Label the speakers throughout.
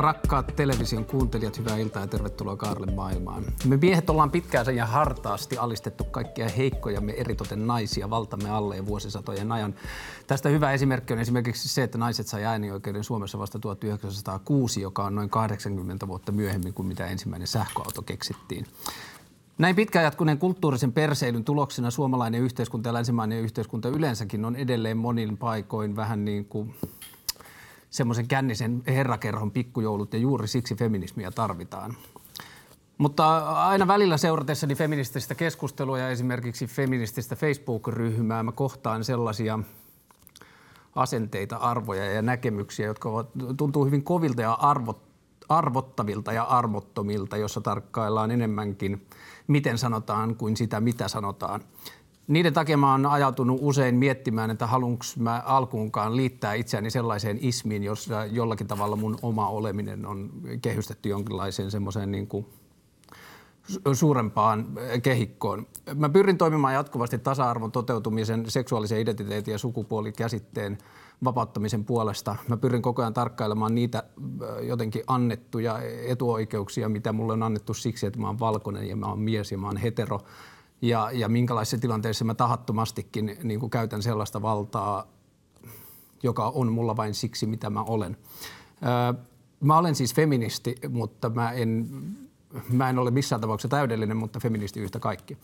Speaker 1: Rakkaat television kuuntelijat, hyvää iltaa ja tervetuloa Kaarle maailmaan. Me miehet ollaan pitkään ja hartaasti alistettu kaikkia heikkoja me eritoten naisia valtamme alle ja vuosisatojen ajan. Tästä hyvä esimerkki on esimerkiksi se, että naiset sai äänioikeuden Suomessa vasta 1906, joka on noin 80 vuotta myöhemmin kuin mitä ensimmäinen sähköauto keksittiin. Näin pitkään jatkuneen kulttuurisen perseilyn tuloksena suomalainen yhteiskunta ja länsimainen yhteiskunta yleensäkin on edelleen monin paikoin vähän niin kuin semmoisen kännisen herrakerhon pikkujoulut ja juuri siksi feminismiä tarvitaan. Mutta aina välillä seuratessani feminististä keskustelua ja esimerkiksi feminististä Facebook-ryhmää mä kohtaan sellaisia asenteita, arvoja ja näkemyksiä, jotka ovat, tuntuu hyvin kovilta ja arvot, arvottavilta ja armottomilta, jossa tarkkaillaan enemmänkin, miten sanotaan, kuin sitä, mitä sanotaan niiden takia mä oon ajautunut usein miettimään, että haluanko mä alkuunkaan liittää itseäni sellaiseen ismiin, jossa jollakin tavalla mun oma oleminen on kehystetty jonkinlaiseen semmoiseen niin kuin suurempaan kehikkoon. Mä pyrin toimimaan jatkuvasti tasa-arvon toteutumisen, seksuaalisen identiteetin ja sukupuolikäsitteen vapauttamisen puolesta. Mä pyrin koko ajan tarkkailemaan niitä jotenkin annettuja etuoikeuksia, mitä mulle on annettu siksi, että mä oon valkoinen ja mä oon mies ja mä oon hetero ja, ja minkälaisissa tilanteissa mä tahattomastikin niin kuin käytän sellaista valtaa, joka on mulla vain siksi, mitä mä olen. Öö, mä olen siis feministi, mutta mä en mä en ole missään tapauksessa täydellinen, mutta feministi yhtä kaikki.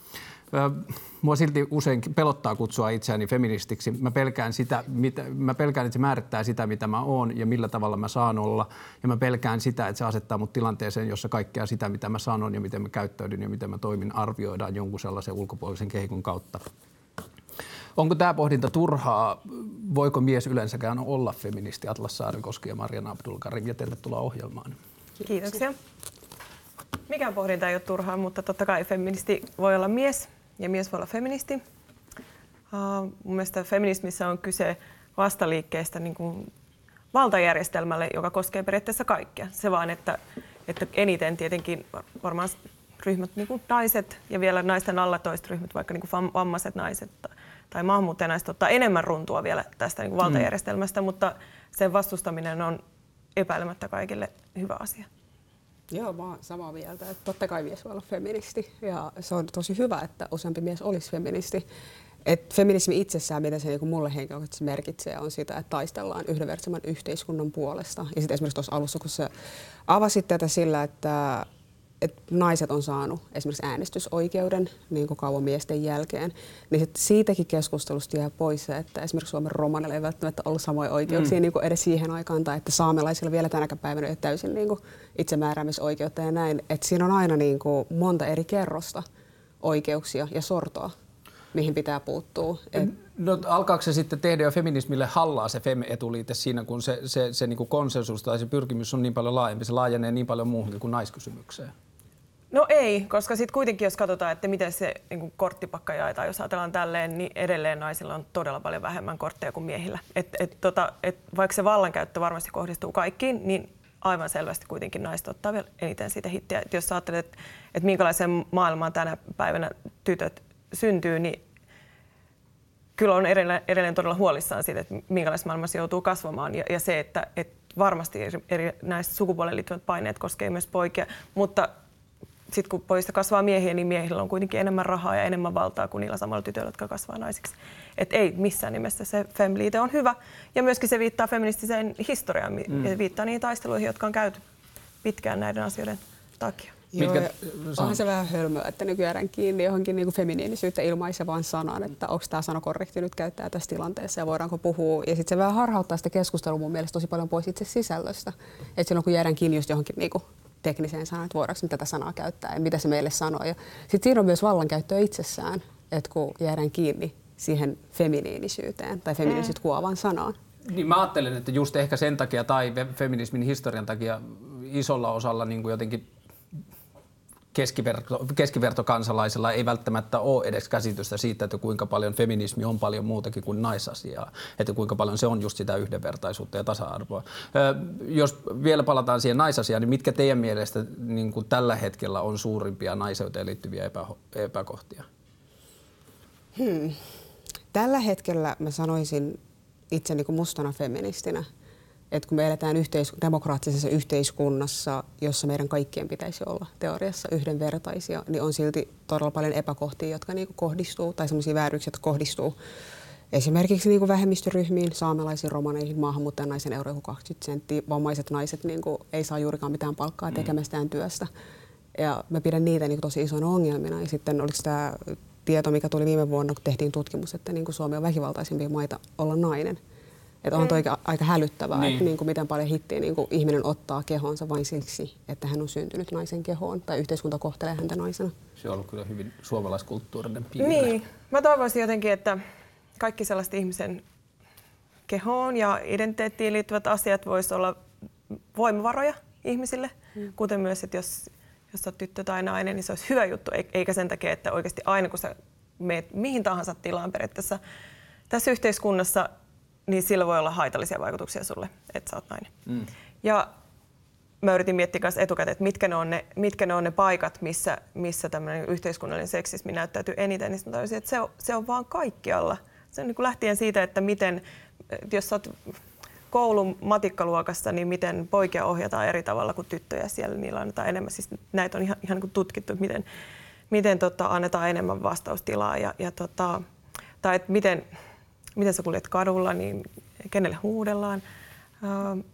Speaker 1: Mua silti usein pelottaa kutsua itseäni feministiksi. Mä pelkään, sitä, mitä, mä pelkään, että se määrittää sitä, mitä mä oon ja millä tavalla mä saan olla. Ja mä pelkään sitä, että se asettaa mut tilanteeseen, jossa kaikkea sitä, mitä mä sanon ja miten mä käyttäydyn ja miten mä toimin, arvioidaan jonkun sellaisen ulkopuolisen kehikon kautta. Onko tämä pohdinta turhaa? Voiko mies yleensäkään olla feministi? Atlas Saarikoski ja Mariana Abdulkarim ja tervetuloa ohjelmaan.
Speaker 2: Kiitoksia. Mikään pohdinta ei ole turhaa, mutta totta kai feministi voi olla mies ja mies voi olla feministi. Uh, mun mielestä feminismissä on kyse vastaliikkeestä niin kuin valtajärjestelmälle, joka koskee periaatteessa kaikkia. Se vaan, että, että eniten tietenkin varmaan ryhmät, niin kuin naiset ja vielä naisten alla toiset ryhmät, vaikka niin kuin vammaiset naiset tai maahanmuuttajanaiset ottaa enemmän runtua vielä tästä niin kuin valtajärjestelmästä, mm. mutta sen vastustaminen on epäilemättä kaikille hyvä asia.
Speaker 3: Joo, mä oon samaa mieltä. Että totta kai mies voi olla feministi ja se on tosi hyvä, että useampi mies olisi feministi. Et feminismi itsessään, mitä se niin mulle henkilökohtaisesti merkitsee, on sitä, että taistellaan yhdenvertaisemman yhteiskunnan puolesta. Ja sitten esimerkiksi tuossa alussa, kun sä avasit tätä sillä, että että naiset on saanut esimerkiksi äänestysoikeuden niin kuin kauan miesten jälkeen, niin sit siitäkin keskustelusta jää pois se, että esimerkiksi Suomen romanilla ei välttämättä ollut samoja oikeuksia mm. niin kuin edes siihen aikaan, tai että saamelaisilla vielä tänäkään päivänä ei ole täysin niin kuin itsemääräämisoikeutta ja näin. Että siinä on aina niin kuin monta eri kerrosta oikeuksia ja sortoa mihin pitää puuttua. Et...
Speaker 1: No, alkaako se sitten tehdä jo feminismille hallaa se FEM-etuliite siinä, kun se, se, se niin kuin konsensus tai se pyrkimys on niin paljon laajempi, se laajenee niin paljon muuhunkin kuin naiskysymykseen?
Speaker 2: No ei, koska sitten kuitenkin jos katsotaan, että miten se niin korttipakka jaetaan, jos ajatellaan tälleen, niin edelleen naisilla on todella paljon vähemmän kortteja kuin miehillä. Et, et, tota, et, vaikka se vallankäyttö varmasti kohdistuu kaikkiin, niin aivan selvästi kuitenkin naiset ottaa vielä eniten siitä hittiä. Et jos ajattelet, että et minkälaiseen maailmaan tänä päivänä tytöt syntyy, niin kyllä on edelleen, edelleen todella huolissaan siitä, että minkälaisessa maailmassa joutuu kasvamaan. Ja, ja se, että, että varmasti eri, eri näistä sukupuoleen liittyvät paineet koskee myös poikia, mutta sitten kun pojista kasvaa miehiä, niin miehillä on kuitenkin enemmän rahaa ja enemmän valtaa kuin niillä samalla tytöillä, jotka kasvaa naisiksi. Et ei missään nimessä se femliite on hyvä. Ja myöskin se viittaa feministiseen historiaan mm. ja viittaa niihin taisteluihin, jotka on käyty pitkään näiden asioiden takia.
Speaker 3: Joo, Mitkä, onhan se vähän hölmöä, että nykyään kiinni johonkin niin feminiinisyyttä ilmaisevaan sanaan, että onko tämä sana korrekti nyt käyttää tässä tilanteessa ja voidaanko puhua. Ja sitten se vähän harhauttaa sitä keskustelua mun mielestä tosi paljon pois itse sisällöstä. Että silloin kun jäädään kiinni just johonkin niin kuin tekniseen sanaan, että voidaanko tätä sanaa käyttää ja mitä se meille sanoo. Sitten siinä on myös vallankäyttöä itsessään, että kun jäädään kiinni siihen feminiinisyyteen tai feminiinisyyttä mm. kuvaavaan sanaan.
Speaker 1: Niin mä ajattelen, että just ehkä sen takia tai feminismin historian takia isolla osalla niin kuin jotenkin keskiverto, keskivertokansalaisilla ei välttämättä ole edes käsitystä siitä, että kuinka paljon feminismi on paljon muutakin kuin naisasiaa, että kuinka paljon se on just sitä yhdenvertaisuutta ja tasa-arvoa. Jos vielä palataan siihen naisasiaan, niin mitkä teidän mielestä niin kuin tällä hetkellä on suurimpia naiseuteen liittyviä epä, epäkohtia?
Speaker 3: Hmm. Tällä hetkellä mä sanoisin itse niin kuin mustana feministinä, että kun me eletään yhteis- demokraattisessa yhteiskunnassa, jossa meidän kaikkien pitäisi olla teoriassa yhdenvertaisia, niin on silti todella paljon epäkohtia, jotka niin kuin kohdistuu, tai sellaisia vääryyksiä, jotka kohdistuu esimerkiksi niin kuin vähemmistöryhmiin, saamelaisiin, romaneihin, naisen euro 20 senttiä, vammaiset naiset niin kuin ei saa juurikaan mitään palkkaa mm. tekemästään työstä. Ja mä pidän niitä niin kuin tosi isoina ongelmina. Ja sitten oliko tämä tieto, mikä tuli viime vuonna, kun tehtiin tutkimus, että niin kuin Suomi on väkivaltaisimpia maita olla nainen. Että on mm. aika, aika hälyttävää, niin. että niin kuin miten paljon hittiä niin kuin ihminen ottaa kehonsa vain siksi, että hän on syntynyt naisen kehoon tai yhteiskunta kohtelee häntä naisena.
Speaker 1: Se on ollut kyllä hyvin suomalaiskulttuurinen piirre.
Speaker 2: Niin. Mä toivoisin jotenkin, että kaikki sellaiset ihmisen kehoon ja identiteettiin liittyvät asiat voisi olla voimavaroja ihmisille, mm. kuten myös, että jos, jos olet tyttö tai nainen, niin se olisi hyvä juttu, eikä sen takia, että oikeasti aina kun sä meet mihin tahansa tilaan periaatteessa tässä yhteiskunnassa, niin sillä voi olla haitallisia vaikutuksia sulle, että sä oot nainen. Mm. Ja mä yritin miettiä myös etukäteen, että mitkä ne on ne, mitkä ne, on ne paikat, missä, missä tämmöinen yhteiskunnallinen seksismi näyttäytyy eniten, niin mä että se on, se on vaan kaikkialla. Se on niin kuin lähtien siitä, että miten, jos sä oot koulun matikkaluokassa, niin miten poikia ohjataan eri tavalla kuin tyttöjä siellä, niillä annetaan enemmän. Siis näitä on ihan, ihan niin tutkittu, että miten, miten tota, annetaan enemmän vastaustilaa ja, ja tota, tai että miten, miten sä kuljet kadulla, niin kenelle huudellaan. Uh,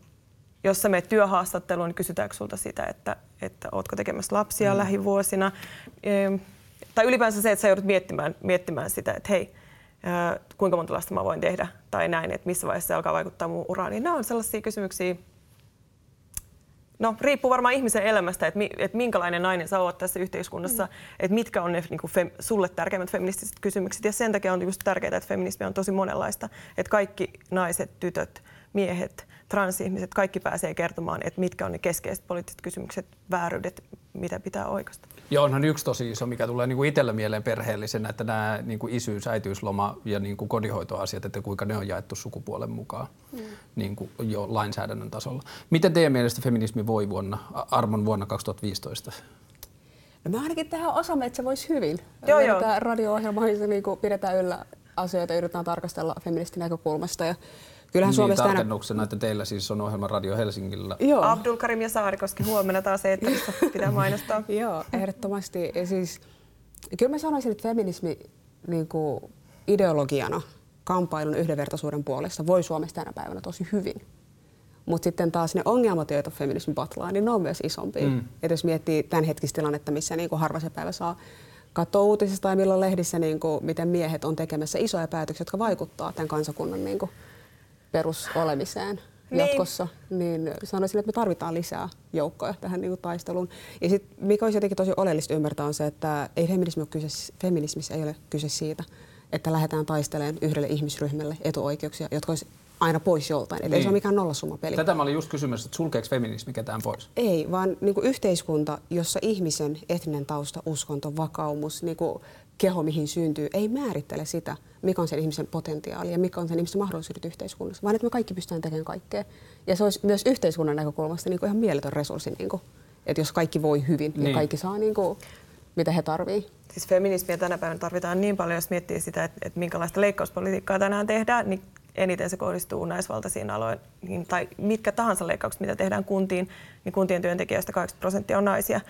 Speaker 2: jos sä menet työhaastatteluun, niin kysytäänkö sulta sitä, että, että ootko tekemässä lapsia mm. lähivuosina. Uh, tai ylipäänsä se, että sä joudut miettimään, miettimään sitä, että hei, kuinka monta lasta mä voin tehdä tai näin, että missä vaiheessa se alkaa vaikuttaa mun uraan. Niin nämä on sellaisia kysymyksiä, No, riippuu varmaan ihmisen elämästä, että, mi, että minkälainen nainen sä oot tässä yhteiskunnassa, mm. että mitkä on ne niin kuin fem, sulle tärkeimmät feministiset kysymykset. Ja sen takia on just tärkeää, että feminismi on tosi monenlaista. Että kaikki naiset, tytöt, miehet, transihmiset, kaikki pääsee kertomaan, että mitkä on ne keskeiset poliittiset kysymykset, vääryydet, mitä pitää oikaista.
Speaker 1: Ja onhan yksi tosi iso, mikä tulee niin kuin itsellä mieleen perheellisenä, että nämä niin kuin isyys, äitiysloma ja niin kuin kodinhoitoasiat, että kuinka ne on jaettu sukupuolen mukaan mm. niin kuin jo lainsäädännön tasolla. Miten teidän mielestä feminismi voi vuonna, Armon vuonna 2015?
Speaker 3: No mä ainakin tähän osaamme, että se voisi hyvin.
Speaker 2: Joo, joo.
Speaker 3: radio-ohjelma, niin pidetään yllä asioita, yritetään tarkastella feministin näkökulmasta. Ja
Speaker 1: Kyllähän niin, Suomessa tarkennuksena, aina... että teillä siis on ohjelma Radio Helsingillä.
Speaker 2: Joo. Abdul Karim ja Saarikoski huomenna taas että pitää mainostaa.
Speaker 3: Joo, ehdottomasti. Ja siis, kyllä mä sanoisin, että feminismi niin kuin ideologiana kampailun yhdenvertaisuuden puolesta voi Suomessa tänä päivänä tosi hyvin. Mutta sitten taas ne ongelmat, joita feminismi patlaa, niin ne on myös isompia. Mm. Et jos miettii tämän hetkistä tilannetta, missä niin kuin harva se päivä saa katsoa uutisista tai milloin lehdissä, niin kuin, miten miehet on tekemässä isoja päätöksiä, jotka vaikuttaa tämän kansakunnan niin kuin, perusolemiseen niin. jatkossa, niin sanoisin, että me tarvitaan lisää joukkoja tähän niin kuin taisteluun. Ja sitten mikä olisi jotenkin tosi oleellista ymmärtää on se, että ei feminismi ole kyse, feminismissä ei ole kyse siitä, että lähdetään taistelemaan yhdelle ihmisryhmälle etuoikeuksia, jotka olisi aina pois joltain. Niin. Ei se ole mikään nollasummapeli.
Speaker 1: Tätä mä olin just kysymässä, että sulkeeko feminismi ketään pois?
Speaker 3: Ei, vaan niin kuin yhteiskunta, jossa ihmisen etninen tausta, uskonto, vakaumus, niin kuin keho, mihin syntyy, ei määrittele sitä, mikä on sen ihmisen potentiaali ja mikä on sen ihmisen mahdollisuudet yhteiskunnassa, vaan että me kaikki pystytään tekemään kaikkea. Ja se olisi myös yhteiskunnan näkökulmasta niin kuin ihan mieletön resurssi, niin kuin, että jos kaikki voi hyvin, niin, niin kaikki saa niin kuin, mitä he tarvitsevat.
Speaker 2: Siis feminismiä tänä päivänä tarvitaan niin paljon, jos miettii sitä, että, että minkälaista leikkauspolitiikkaa tänään tehdään, niin eniten se kohdistuu naisvaltaisiin aloihin, tai mitkä tahansa leikkaukset, mitä tehdään kuntiin, niin kuntien työntekijöistä 80 prosenttia on naisia.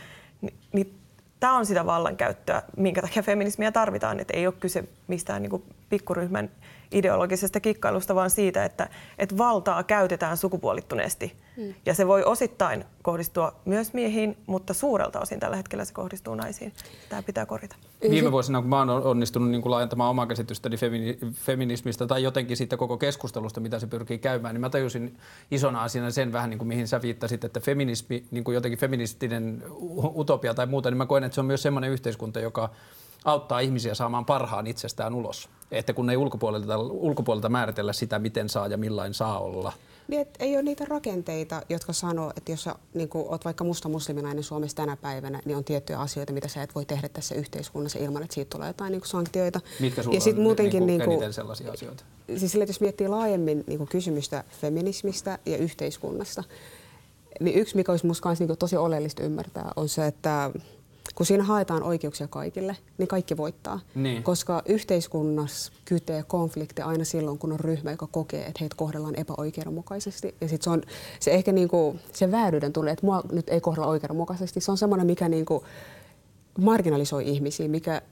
Speaker 2: Ni, niin tämä on sitä vallankäyttöä, minkä takia feminismiä tarvitaan. Että ei ole kyse mistään niin pikkuryhmän ideologisesta kikkailusta, vaan siitä, että, että valtaa käytetään sukupuolittuneesti. Hmm. Ja se voi osittain kohdistua myös miehiin, mutta suurelta osin tällä hetkellä se kohdistuu naisiin. Tämä pitää korjata.
Speaker 1: Viime vuosina, kun mä oon onnistunut niin kuin laajentamaan omaa käsitystäni feminismistä tai jotenkin siitä koko keskustelusta, mitä se pyrkii käymään, niin mä tajusin isona asiana sen vähän, niin kuin mihin sä viittasit, että feminismi, niin kuin jotenkin feministinen utopia tai muuta, niin mä koen, että se on myös semmoinen yhteiskunta, joka auttaa ihmisiä saamaan parhaan itsestään ulos. Että kun ei ulkopuolelta, ulkopuolelta määritellä sitä, miten saa ja millain saa olla.
Speaker 3: Niin, että ei ole niitä rakenteita, jotka sanoo, että jos sä niin oot vaikka musta musliminainen Suomessa tänä päivänä, niin on tiettyjä asioita, mitä sä et voi tehdä tässä yhteiskunnassa ilman, että siitä tulee jotain niin sanktioita.
Speaker 1: Mitkä sulla ja sit on muutenkin, niin kuin, niin kuin, sellaisia asioita?
Speaker 3: Siis sille, että jos miettii laajemmin niin kuin kysymystä feminismistä ja yhteiskunnasta, niin yksi, mikä olisi musta niin tosi oleellista ymmärtää, on se, että kun siinä haetaan oikeuksia kaikille, niin kaikki voittaa.
Speaker 1: Niin.
Speaker 3: Koska yhteiskunnassa kytee konflikti aina silloin, kun on ryhmä, joka kokee, että heitä kohdellaan epäoikeudenmukaisesti. Ja sitten se on se ehkä niinku, se vääryyden tunne, että mua nyt ei kohdella oikeudenmukaisesti. Se on semmoinen, mikä niinku marginalisoi ihmisiä, mikä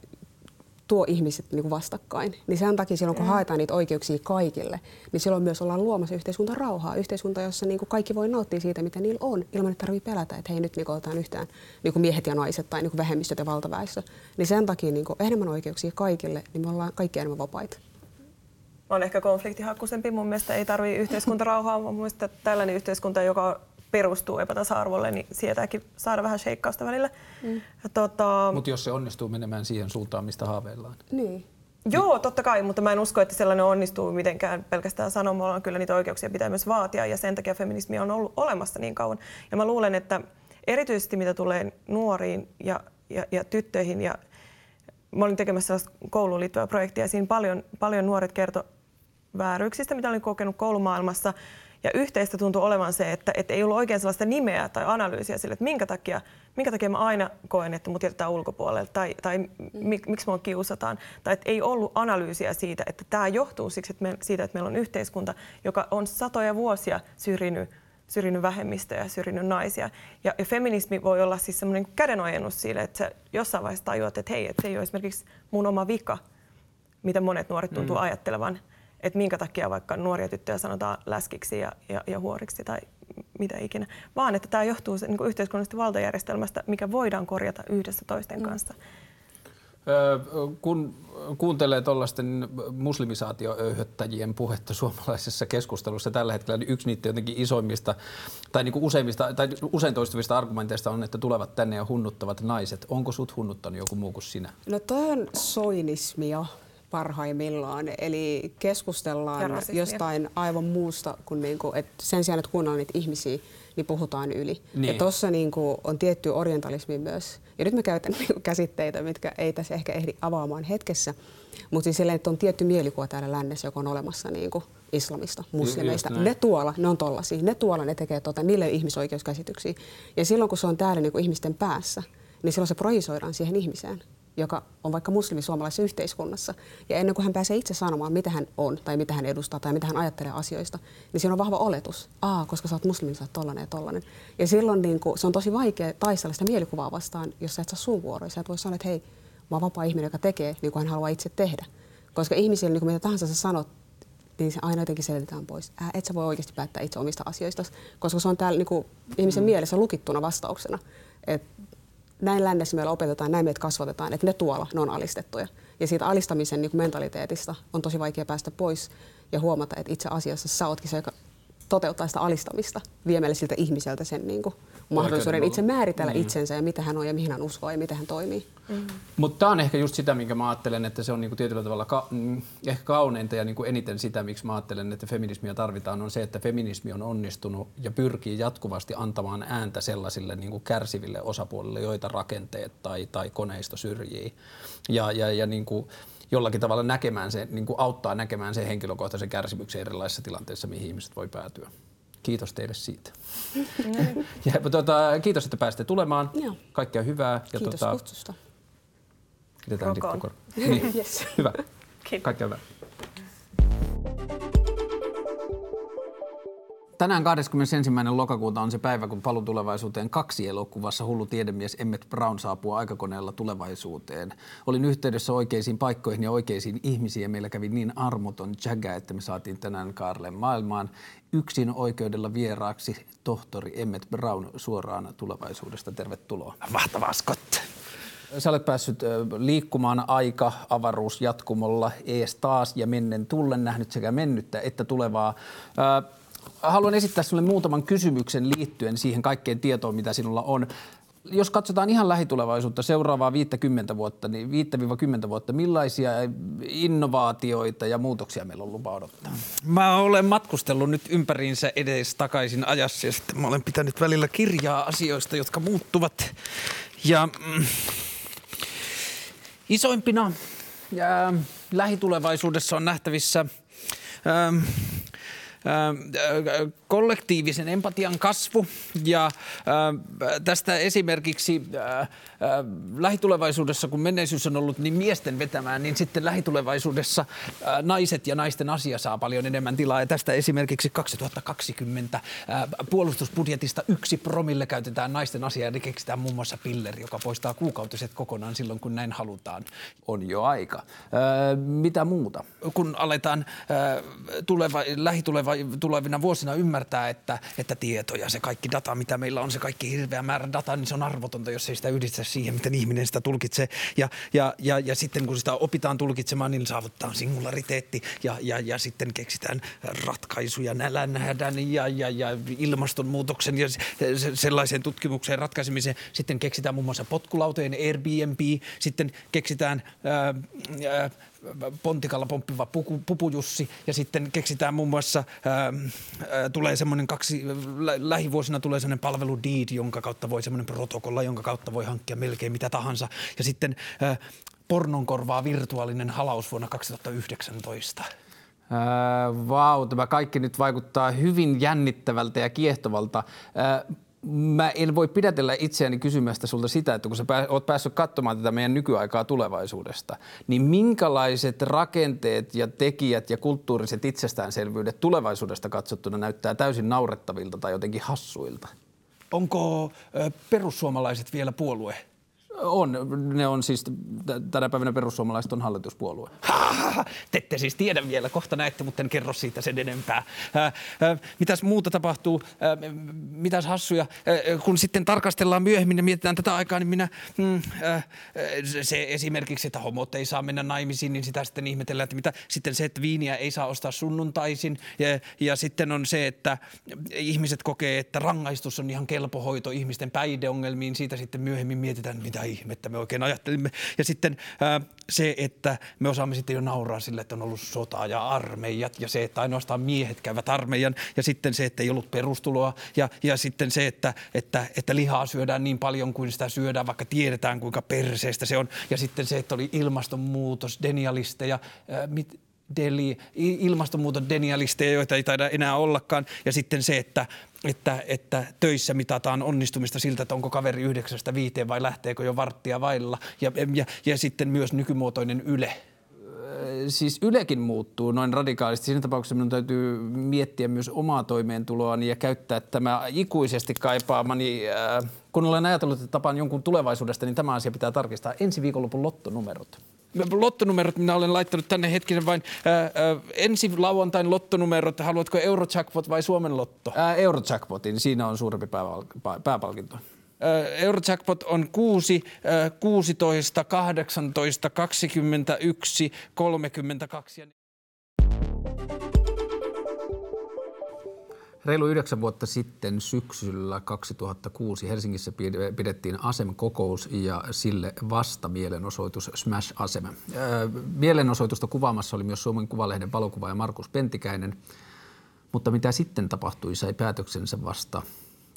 Speaker 3: tuo ihmiset niin kuin vastakkain. Niin sen takia silloin, kun haetaan niitä oikeuksia kaikille, niin silloin myös ollaan luomassa yhteiskunta rauhaa. Yhteiskunta, jossa niin kuin kaikki voi nauttia siitä, mitä niillä on, ilman että tarvitsee pelätä, että hei nyt niin otetaan yhtään niin kuin miehet ja naiset tai niin kuin vähemmistöt ja valtaväestö. Niin sen takia niin kuin enemmän oikeuksia kaikille, niin me ollaan kaikki enemmän vapaita.
Speaker 2: On ehkä konfliktihakkuisempi. Mun mielestä ei tarvitse yhteiskuntarauhaa. Mun mielestä tällainen yhteiskunta, joka perustuu epätasa-arvolle, niin sieltäkin saada vähän sheikkausta välillä. Mm.
Speaker 1: Tota... Mutta jos se onnistuu menemään siihen suuntaan, mistä haaveillaan.
Speaker 3: Niin.
Speaker 2: Joo, totta kai, mutta mä en usko, että sellainen onnistuu mitenkään pelkästään sanomalla. Kyllä niitä oikeuksia pitää myös vaatia ja sen takia feminismi on ollut olemassa niin kauan. Ja mä luulen, että erityisesti mitä tulee nuoriin ja, ja, ja tyttöihin ja mä olin tekemässä kouluun liittyvää projektia ja siinä paljon, paljon nuoret kertoi vääryyksistä, mitä olin kokenut koulumaailmassa ja yhteistä tuntui olevan se, että, että ei ollut oikein sellaista nimeä tai analyysiä sille, että minkä takia, minkä takia mä aina koen, että mut jätetään ulkopuolelle tai, tai mik, miksi mua kiusataan. Tai että ei ollut analyysiä siitä, että tämä johtuu siksi, että me, siitä, että meillä on yhteiskunta, joka on satoja vuosia syrjinyt syrjinyt vähemmistöjä, syrjinyt naisia. Ja, ja feminismi voi olla siis semmoinen kädenojennus sille, että sä jossain vaiheessa tajuat, että hei, että se ei ole esimerkiksi mun oma vika, mitä monet nuoret tuntuu mm. ajattelevan, että minkä takia vaikka nuoria tyttöjä sanotaan läskiksi ja, ja, ja huoriksi tai mitä ikinä, vaan että tämä johtuu niin yhteiskunnallisesta valtajärjestelmästä, mikä voidaan korjata yhdessä toisten mm. kanssa.
Speaker 1: Kun kuuntelee tuollaisten muslimisaatioöyhöttäjien puhetta suomalaisessa keskustelussa tällä hetkellä, niin yksi niitä jotenkin isoimmista tai niin kuin useimmista tai usein toistuvista argumenteista on, että tulevat tänne ja hunnuttavat naiset. Onko sut hunnuttanut joku muu kuin sinä?
Speaker 3: No toi on soinismia parhaimmillaan. Eli keskustellaan jostain aivan muusta kuin niinku, että sen sijaan, että kuunnellaan niitä ihmisiä, niin puhutaan yli. Niin. Ja tuossa niinku on tietty orientalismi myös. Ja nyt mä käytän niinku käsitteitä, mitkä ei tässä ehkä ehdi avaamaan hetkessä. Mutta siis silleen, että on tietty mielikuva täällä lännessä, joka on olemassa niinku islamista, muslimeista. Ne tuolla, ne on tollasia. Ne tuolla, ne tekee tota, niille ihmisoikeuskäsityksiä. Ja silloin, kun se on täällä niinku ihmisten päässä, niin silloin se projisoidaan siihen ihmiseen joka on vaikka muslimi suomalaisessa yhteiskunnassa. Ja ennen kuin hän pääsee itse sanomaan, mitä hän on tai mitä hän edustaa tai mitä hän ajattelee asioista, niin siinä on vahva oletus. Aa, koska sä oot muslimi, sä oot tollanen ja tollanen. Ja silloin niin kuin, se on tosi vaikea taistella sitä mielikuvaa vastaan, jos sä et saa sun vuoroja. Sä et voi sanoa, että hei, mä oon vapaa ihminen, joka tekee niin kuin hän haluaa itse tehdä. Koska ihmisille, niin kuin mitä tahansa sä sanot, niin se aina jotenkin selitetään pois. Ää, et sä voi oikeasti päättää itse omista asioista, koska se on täällä niin kuin, ihmisen mm. mielessä lukittuna vastauksena. Et näin lännessä meillä opetetaan, näin meitä kasvatetaan, että ne tuolla, ne on alistettuja. Ja siitä alistamisen niin mentaliteetista on tosi vaikea päästä pois ja huomata, että itse asiassa sä ootkin se, joka toteuttaa sitä alistamista viemällä siltä ihmiseltä sen niin kuin, mahdollisuuden itse määritellä mm. itsensä ja mitä hän on ja mihin hän uskoo ja miten hän toimii. Mm.
Speaker 1: Mutta tämä on ehkä just sitä, minkä mä ajattelen, että se on niinku tietyllä tavalla ka- mm, ehkä kauneinta ja niinku eniten sitä, miksi mä ajattelen, että feminismiä tarvitaan, on se, että feminismi on onnistunut ja pyrkii jatkuvasti antamaan ääntä sellaisille niinku kärsiville osapuolille, joita rakenteet tai, tai koneisto syrjii. Ja, ja, ja niinku, jollakin tavalla näkemään se, niin kuin auttaa näkemään sen henkilökohtaisen kärsimyksen erilaisissa tilanteissa, mihin ihmiset voi päätyä. Kiitos teille siitä. ja, tuota, kiitos, että pääsitte tulemaan. Joo. Kaikkea hyvää.
Speaker 3: Ja, kiitos tuota, kutsusta.
Speaker 1: Pidetään Niin. yes. Hyvä. Kiitos. Kaikkea hyvää. Tänään 21. lokakuuta on se päivä, kun Palu tulevaisuuteen kaksi elokuvassa hullu tiedemies Emmet Brown saapuu aikakoneella tulevaisuuteen. Olin yhteydessä oikeisiin paikkoihin ja oikeisiin ihmisiin ja meillä kävi niin armoton jägä, että me saatiin tänään Kaarlen maailmaan yksin oikeudella vieraaksi tohtori Emmet Brown suoraan tulevaisuudesta. Tervetuloa.
Speaker 4: Mahtavaa, Scott.
Speaker 1: Sä olet päässyt liikkumaan aika avaruus jatkumolla ees taas ja mennen tullen nähnyt sekä mennyttä että tulevaa haluan esittää sinulle muutaman kysymyksen liittyen siihen kaikkeen tietoon, mitä sinulla on. Jos katsotaan ihan lähitulevaisuutta, seuraavaa 50 vuotta, niin 5-10 vuotta, millaisia innovaatioita ja muutoksia meillä on lupa odottaa?
Speaker 4: Mä olen matkustellut nyt ympäriinsä edes takaisin ajassa ja sitten mä olen pitänyt välillä kirjaa asioista, jotka muuttuvat. Ja mm, isoimpina ja lähitulevaisuudessa on nähtävissä ähm,
Speaker 1: kollektiivisen empatian kasvu ja tästä esimerkiksi lähitulevaisuudessa, kun menneisyys on ollut niin miesten vetämään, niin sitten lähitulevaisuudessa naiset ja naisten asia saa paljon enemmän tilaa. Ja tästä esimerkiksi 2020 puolustusbudjetista yksi promille käytetään naisten asiaa ja keksitään muun muassa pilleri, joka poistaa kuukautiset kokonaan silloin, kun näin halutaan.
Speaker 5: On jo aika. mitä muuta?
Speaker 1: Kun aletaan tuleva, lähituleva, tulevina vuosina ymmärtää, että, että tieto ja se kaikki data, mitä meillä on, se kaikki hirveä määrä dataa, niin se on arvotonta, jos ei sitä yhdistä siihen, miten ihminen sitä tulkitsee. Ja, ja, ja, ja sitten kun sitä opitaan tulkitsemaan, niin saavutetaan singulariteetti ja, ja, ja sitten keksitään ratkaisuja nälänhädän ja, ja, ja ilmastonmuutoksen ja sellaiseen tutkimukseen ratkaisemiseen. Sitten keksitään muun muassa potkulautojen Airbnb, sitten keksitään ää, ää, pontikalla pomppiva puku, pupujussi ja sitten keksitään muun muassa, ää, ää, tulee semmoinen kaksi, lä, lähivuosina tulee semmoinen palvelu Deed, jonka kautta voi semmoinen protokolla, jonka kautta voi hankkia melkein mitä tahansa ja sitten ää, pornon korvaa virtuaalinen halaus vuonna 2019.
Speaker 5: Vau, wow, tämä kaikki nyt vaikuttaa hyvin jännittävältä ja kiehtovalta. Mä en voi pidätellä itseäni kysymästä sulta sitä, että kun sä oot päässyt katsomaan tätä meidän nykyaikaa tulevaisuudesta, niin minkälaiset rakenteet ja tekijät ja kulttuuriset itsestäänselvyydet tulevaisuudesta katsottuna näyttää täysin naurettavilta tai jotenkin hassuilta?
Speaker 1: Onko perussuomalaiset vielä puolue?
Speaker 5: On. Ne on siis, tänä päivänä perussuomalaiset on hallituspuolue.
Speaker 1: Te ette siis tiedä vielä, kohta näette, mutta en kerro siitä sen enempää. Äh, äh, mitäs muuta tapahtuu, äh, mitäs hassuja. Kun sitten tarkastellaan myöhemmin ja mietitään tätä aikaa, niin minä, mm, se esimerkiksi, että homot ei saa mennä naimisiin, niin sitä sitten ihmetellään, että mitä. Sitten se, että viiniä ei saa ostaa sunnuntaisin ja, ja sitten on se, että ihmiset kokee, että rangaistus on ihan kelpo hoito ihmisten päihdeongelmiin. Siitä sitten myöhemmin mietitään, mitä ihmettä me oikein ajattelimme. Ja sitten ää, se, että me osaamme sitten jo nauraa sille, että on ollut sota ja armeijat ja se, että ainoastaan miehet käyvät armeijan ja sitten se, että ei ollut perustuloa ja, ja sitten se, että, että, että lihaa syödään niin paljon kuin sitä syödään, vaikka tiedetään kuinka perseestä se on. Ja sitten se, että oli ilmastonmuutos, denialisteja, ää, mit, deli, ilmastonmuuton denialisteja, joita ei taida enää ollakaan. Ja sitten se, että, että, että töissä mitataan onnistumista siltä, että onko kaveri yhdeksästä viiteen vai lähteekö jo varttia vailla. Ja, ja, ja sitten myös nykymuotoinen Yle
Speaker 5: siis Ylekin muuttuu noin radikaalisti. Siinä tapauksessa minun täytyy miettiä myös omaa toimeentuloani ja käyttää tämä ikuisesti kaipaamani. Äh, kun olen ajatellut, että tapaan jonkun tulevaisuudesta, niin tämä asia pitää tarkistaa. Ensi viikonlopun lottonumerot
Speaker 1: lottonumerot minä olen laittanut tänne hetkinen vain. Ää, ää, ensi lauantain lottonumerot, haluatko Eurojackpot vai Suomen lotto?
Speaker 5: Ää, Eurojackpotin, siinä on suurempi pääpal- pääpalkinto.
Speaker 1: Eurojackpot on 6, 16, 18, 21, 32.
Speaker 5: Reilu yhdeksän vuotta sitten syksyllä 2006 Helsingissä pidettiin ASEM-kokous ja sille vasta mielenosoitus Smash ASEM. Mielenosoitusta kuvaamassa oli myös Suomen Kuvalehden valokuvaaja Markus Pentikäinen, mutta mitä sitten tapahtui, sai päätöksensä vasta,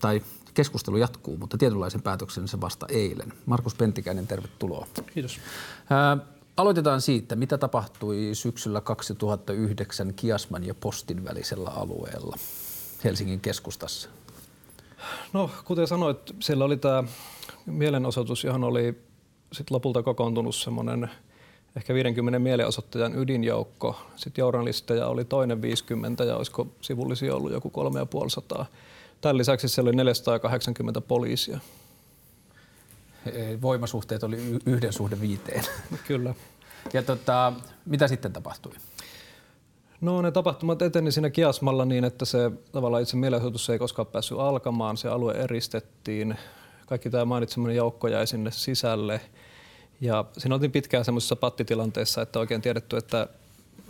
Speaker 5: tai keskustelu jatkuu, mutta tietynlaisen päätöksensä vasta eilen. Markus Pentikäinen, tervetuloa.
Speaker 6: Kiitos.
Speaker 5: Aloitetaan siitä, mitä tapahtui syksyllä 2009 Kiasman ja Postin välisellä alueella. Helsingin keskustassa?
Speaker 6: No, kuten sanoit, siellä oli tämä mielenosoitus, johon oli sit lopulta kokoontunut semmoinen ehkä 50 mielenosoittajan ydinjoukko. Sitten journalisteja oli toinen 50 ja olisiko sivullisia ollut joku 3500. Tämän lisäksi siellä oli 480 poliisia.
Speaker 5: Voimasuhteet oli yhden suhde viiteen.
Speaker 6: Kyllä.
Speaker 5: Ja tota, mitä sitten tapahtui?
Speaker 6: No ne tapahtumat eteni siinä kiasmalla niin, että se tavallaan itse mielenosoitus ei koskaan päässyt alkamaan. Se alue eristettiin. Kaikki tämä mainitsemani joukko jäi sinne sisälle. Ja siinä oltiin pitkään semmoisessa pattitilanteessa, että oikein tiedetty, että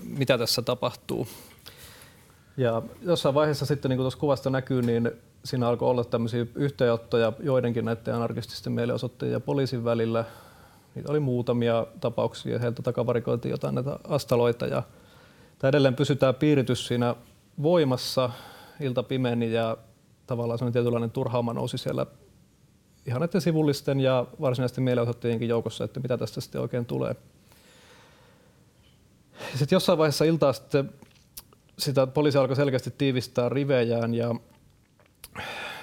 Speaker 6: mitä tässä tapahtuu. Ja jossain vaiheessa sitten, niin kuin tuossa kuvasta näkyy, niin siinä alkoi olla tämmöisiä yhteenottoja joidenkin näiden anarkististen mielenosoittajien ja poliisin välillä. Niitä oli muutamia tapauksia, heiltä takavarikoitiin jotain näitä astaloita ja Tämä edelleen pysytään piiritys siinä voimassa ilta pimeni ja tavallaan sellainen tietynlainen turhauma nousi siellä ihan näiden sivullisten ja varsinaisten mielenosoittajienkin joukossa, että mitä tästä sitten oikein tulee. Sitten jossain vaiheessa iltaa sitten sitä poliisi alkoi selkeästi tiivistää rivejään ja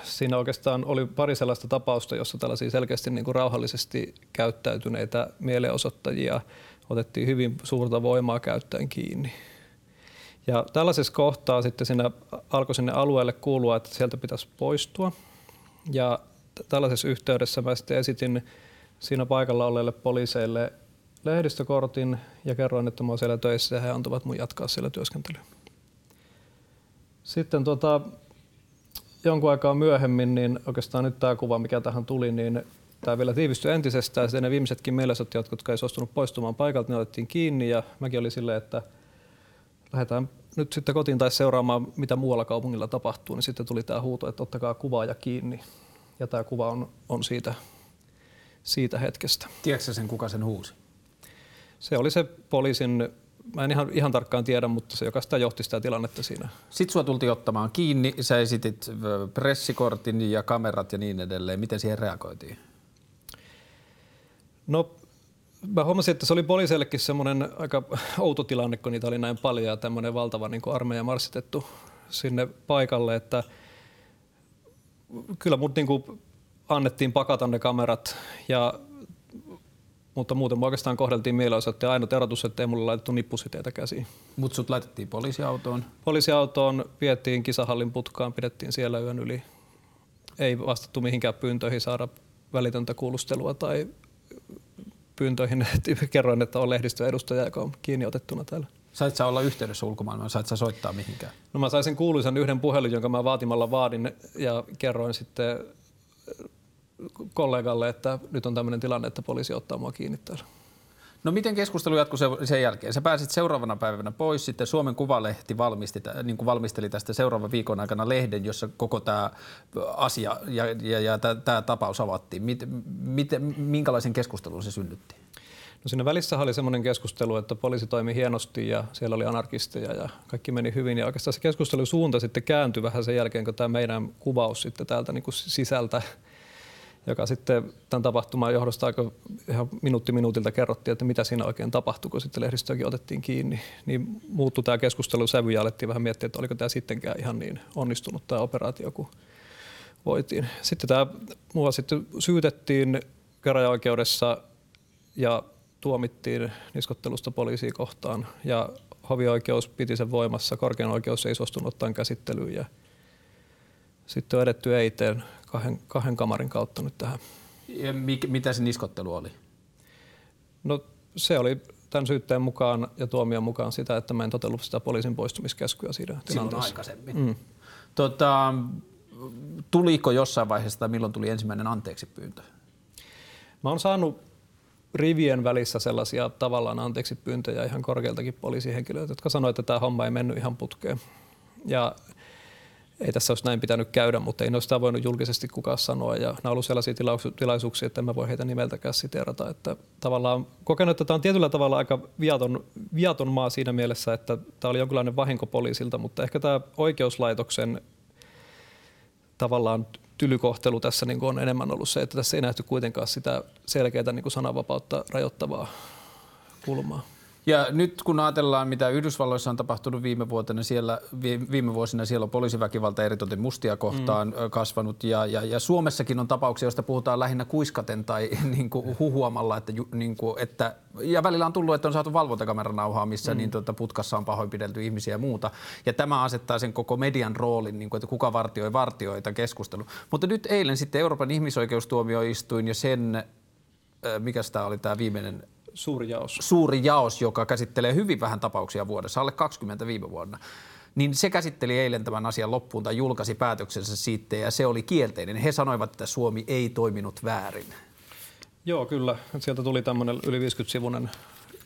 Speaker 6: siinä oikeastaan oli pari sellaista tapausta, jossa tällaisia selkeästi niin kuin rauhallisesti käyttäytyneitä mielenosoittajia otettiin hyvin suurta voimaa käyttäen kiinni. Ja tällaisessa kohtaa sitten siinä alkoi sinne alueelle kuulua, että sieltä pitäisi poistua. Ja tällaisessa yhteydessä mä sitten esitin siinä paikalla olleille poliiseille lehdistökortin ja kerroin, että mä oon siellä töissä ja he antavat mun jatkaa siellä työskentelyä. Sitten tota, jonkun aikaa myöhemmin, niin oikeastaan nyt tämä kuva, mikä tähän tuli, niin tämä vielä tiivistyi entisestään. Sitten ne viimeisetkin mielesottajat, jotka ei suostunut poistumaan paikalta, ne otettiin kiinni ja mäkin oli silleen, että lähdetään nyt sitten kotiin tai seuraamaan, mitä muualla kaupungilla tapahtuu, niin sitten tuli tämä huuto, että ottakaa kuvaaja kiinni. Ja tämä kuva on, on siitä, siitä hetkestä.
Speaker 1: Tiedätkö sen, kuka sen huusi?
Speaker 6: Se oli se poliisin, mä en ihan, ihan tarkkaan tiedä, mutta se, joka sitä johti sitä tilannetta siinä.
Speaker 1: Sitten sua tultiin ottamaan kiinni, sä esitit pressikortin ja kamerat ja niin edelleen. Miten siihen reagoitiin?
Speaker 6: No mä huomasin, että se oli poliiseillekin semmoinen aika outo tilanne, kun niitä oli näin paljon ja tämmöinen valtava niin armeija marssitettu sinne paikalle, että kyllä mut niin kuin annettiin pakata ne kamerat, ja, mutta muuten oikeastaan kohdeltiin mielenosoitteen ainut erotus, että ei mulle laitettu nippusiteitä käsiin.
Speaker 1: Mutta sut laitettiin poliisiautoon?
Speaker 6: Poliisiautoon vietiin kisahallin putkaan, pidettiin siellä yön yli. Ei vastattu mihinkään pyyntöihin saada välitöntä kuulustelua tai pyyntöihin kerroin, että on lehdistöedustaja, joka on kiinni otettuna täällä.
Speaker 1: Sait sä olla yhteydessä ulkomaailmaan, sait sä soittaa mihinkään?
Speaker 6: No mä sain sen kuuluisan yhden puhelun, jonka mä vaatimalla vaadin ja kerroin sitten kollegalle, että nyt on tämmöinen tilanne, että poliisi ottaa mua kiinni täällä.
Speaker 1: No miten keskustelu jatkui sen jälkeen? Sä pääsit seuraavana päivänä pois, sitten Suomen Kuvalehti valmisti, niin kuin valmisteli tästä seuraavan viikon aikana lehden, jossa koko tämä asia ja, ja, ja tämä tapaus avattiin. Mit, mit, minkälaisen keskustelun se synnytti?
Speaker 6: No siinä välissä oli semmoinen keskustelu, että poliisi toimi hienosti ja siellä oli anarkisteja ja kaikki meni hyvin. Ja oikeastaan se keskustelun suunta sitten kääntyi vähän sen jälkeen, kun tämä meidän kuvaus sitten täältä niin kuin sisältä joka sitten tämän tapahtuman johdosta aika ihan minuutti minuutilta kerrottiin, että mitä siinä oikein tapahtui, kun sitten lehdistöäkin otettiin kiinni. Niin muuttui tämä keskustelu sävy ja alettiin vähän miettiä, että oliko tämä sittenkään ihan niin onnistunut tämä operaatio kuin voitiin. Sitten tämä mua sitten syytettiin käräjäoikeudessa ja tuomittiin niskottelusta poliisiin kohtaan ja hovioikeus piti sen voimassa, korkein oikeus ei suostunut ottaen käsittelyyn ja sitten on edetty eiteen kahden, kahden kamarin kautta nyt tähän.
Speaker 1: Ja mikä, mitä se niskottelu oli?
Speaker 6: No se oli tämän syytteen mukaan ja tuomion mukaan sitä, että mä en totellut sitä poliisin poistumiskäskyä siinä
Speaker 1: Silloin aikaisemmin. Mm. Tota, tuliko jossain vaiheessa tai milloin tuli ensimmäinen anteeksi pyyntö?
Speaker 6: Mä oon saanut rivien välissä sellaisia tavallaan anteeksi pyyntöjä ihan korkealtakin poliisihenkilöitä, jotka sanoivat, että tämä homma ei mennyt ihan putkeen. Ja ei tässä olisi näin pitänyt käydä, mutta ei sitä voinut julkisesti kukaan sanoa. Ja nämä ollut sellaisia tilaisuuksia, että en mä voi heitä nimeltäkään siteerata. Että tavallaan kokenut, että tämä on tietyllä tavalla aika viaton, viaton maa siinä mielessä, että tämä oli jonkinlainen vahinko poliisilta, mutta ehkä tämä oikeuslaitoksen tavallaan tylykohtelu tässä niin on enemmän ollut se, että tässä ei nähty kuitenkaan sitä selkeää niin sananvapautta rajoittavaa kulmaa.
Speaker 1: Ja nyt kun ajatellaan, mitä Yhdysvalloissa on tapahtunut viime, vuotena, siellä, viime vuosina, siellä on poliisiväkivalta eritoten mustia kohtaan mm. kasvanut. Ja, ja, ja Suomessakin on tapauksia, joista puhutaan lähinnä kuiskaten tai niin kuin huhuamalla, että, niin kuin, että ja välillä on tullut, että on saatu valvontakameranauhaa, missä mm. niin, tuota, putkassa on pahoinpidelty ihmisiä ja muuta. Ja tämä asettaa sen koko median roolin, niin kuin, että kuka vartioi vartioita keskustelu. Mutta nyt eilen sitten Euroopan ihmisoikeustuomioistuin ja sen, mikä tämä oli tämä viimeinen
Speaker 6: Suuri jaos.
Speaker 1: Suuri jaos, joka käsittelee hyvin vähän tapauksia vuodessa, alle 20 viime vuonna. Niin se käsitteli eilen tämän asian loppuun tai julkaisi päätöksensä siitä ja se oli kielteinen. He sanoivat, että Suomi ei toiminut väärin.
Speaker 6: Joo, kyllä. Sieltä tuli tämmöinen yli 50-sivunen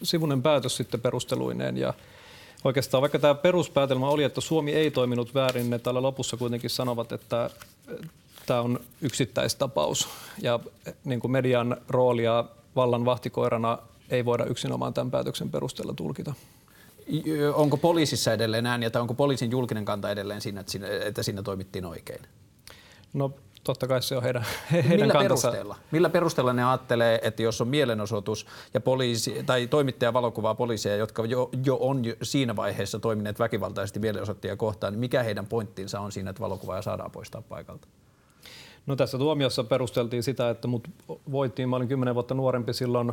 Speaker 6: sivunen päätös sitten perusteluineen ja Oikeastaan vaikka tämä peruspäätelmä oli, että Suomi ei toiminut väärin, ne täällä lopussa kuitenkin sanovat, että tämä on yksittäistapaus ja niin kuin median roolia vallan vahtikoirana ei voida yksinomaan tämän päätöksen perusteella tulkita.
Speaker 1: Onko poliisissa edelleen ääniä tai onko poliisin julkinen kanta edelleen siinä, että siinä, että siinä toimittiin oikein?
Speaker 6: No totta kai se on heidän, heidän
Speaker 1: Millä
Speaker 6: kantansa.
Speaker 1: perusteella? Millä perusteella ne ajattelee, että jos on mielenosoitus ja poliisi, tai toimittaja valokuvaa poliiseja, jotka jo, jo on jo siinä vaiheessa toimineet väkivaltaisesti mielenosoittajia kohtaan, niin mikä heidän pointtinsa on siinä, että valokuvaaja saadaan poistaa paikalta?
Speaker 6: No tässä tuomiossa perusteltiin sitä, että mut voitiin, mä olin kymmenen vuotta nuorempi silloin,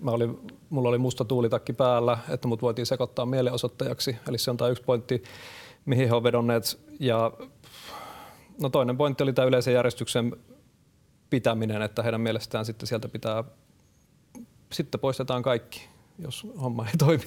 Speaker 6: mä olin, mulla oli musta tuulitakki päällä, että mut voitiin sekoittaa mielenosoittajaksi. Eli se on tämä yksi pointti, mihin he on vedonneet. Ja no toinen pointti oli tämä yleisen järjestyksen pitäminen, että heidän mielestään sitten sieltä pitää, sitten poistetaan kaikki, jos homma ei toimi.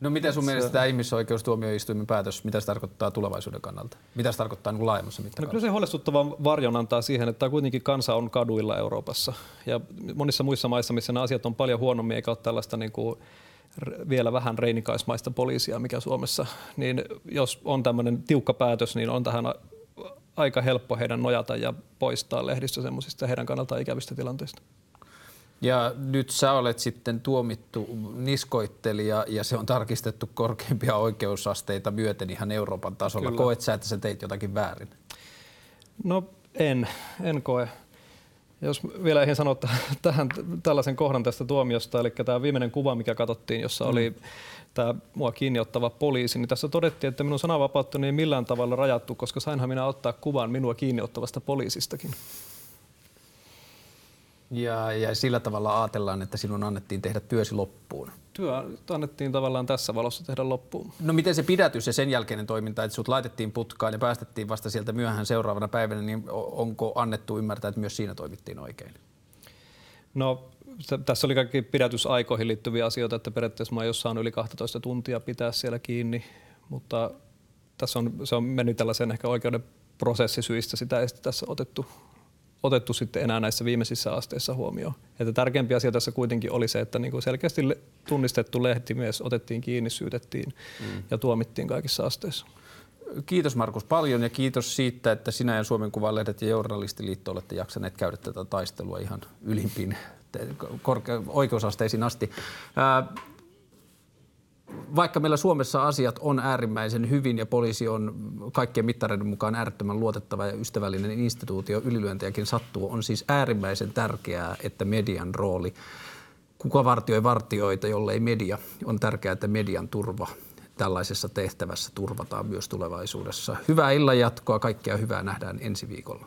Speaker 1: No miten sun mielestä tämä ihmisoikeustuomioistuimen päätös, mitä se tarkoittaa tulevaisuuden kannalta? Mitä se tarkoittaa niin laajemmassa
Speaker 6: No
Speaker 1: mittakaavassa?
Speaker 6: kyllä se huolestuttava varjon antaa siihen, että kuitenkin kansa on kaduilla Euroopassa. Ja monissa muissa maissa, missä nämä asiat on paljon huonommin, eikä ole tällaista niin kuin vielä vähän reinikaismaista poliisia, mikä Suomessa, niin jos on tämmöinen tiukka päätös, niin on tähän aika helppo heidän nojata ja poistaa lehdistä semmoisista heidän kannaltaan ikävistä tilanteista.
Speaker 1: Ja nyt sä olet sitten tuomittu niskoittelija ja se on tarkistettu korkeimpia oikeusasteita myöten ihan Euroopan tasolla.
Speaker 6: Kyllä.
Speaker 1: Koet sä, että sä teit jotakin väärin?
Speaker 6: No en, en koe. Jos vielä eihin sanoa täh- tähän tällaisen kohdan tästä tuomiosta, eli tämä viimeinen kuva, mikä katsottiin, jossa oli tämä mua kiinni ottava poliisi, niin tässä todettiin, että minun sananvapauttani ei millään tavalla rajattu, koska sainhan minä ottaa kuvan minua kiinni ottavasta poliisistakin.
Speaker 1: Ja, ja sillä tavalla ajatellaan, että sinun annettiin tehdä työsi loppuun.
Speaker 6: Työ annettiin tavallaan tässä valossa tehdä loppuun.
Speaker 1: No miten se pidätys ja sen jälkeinen toiminta, että sut laitettiin putkaan ja päästettiin vasta sieltä myöhään seuraavana päivänä, niin onko annettu ymmärtää, että myös siinä toimittiin oikein?
Speaker 6: No se, tässä oli kaikki pidätysaikoihin liittyviä asioita, että periaatteessa mä oon jossain yli 12 tuntia pitää siellä kiinni, mutta tässä on, se on mennyt tällaisen ehkä oikeuden prosessisyistä, sitä ei tässä otettu, otettu sitten enää näissä viimeisissä asteissa huomioon. Että tärkeämpi asia tässä kuitenkin oli se, että niin kuin selkeästi tunnistettu lehtimies otettiin kiinni, syytettiin mm. ja tuomittiin kaikissa asteissa.
Speaker 1: Kiitos Markus paljon ja kiitos siitä, että sinä ja Suomen Kuvalehdet ja Journalistiliitto olette jaksaneet käydä tätä taistelua ihan ylimpiin korke- oikeusasteisiin asti. Ää, vaikka meillä Suomessa asiat on äärimmäisen hyvin ja poliisi on kaikkien mittareiden mukaan äärettömän luotettava ja ystävällinen instituutio, ylilyöntejäkin sattuu, on siis äärimmäisen tärkeää, että median rooli, kuka vartioi vartioita, jollei media, on tärkeää, että median turva tällaisessa tehtävässä turvataan myös tulevaisuudessa. Hyvää illan jatkoa, kaikkea hyvää nähdään ensi viikolla.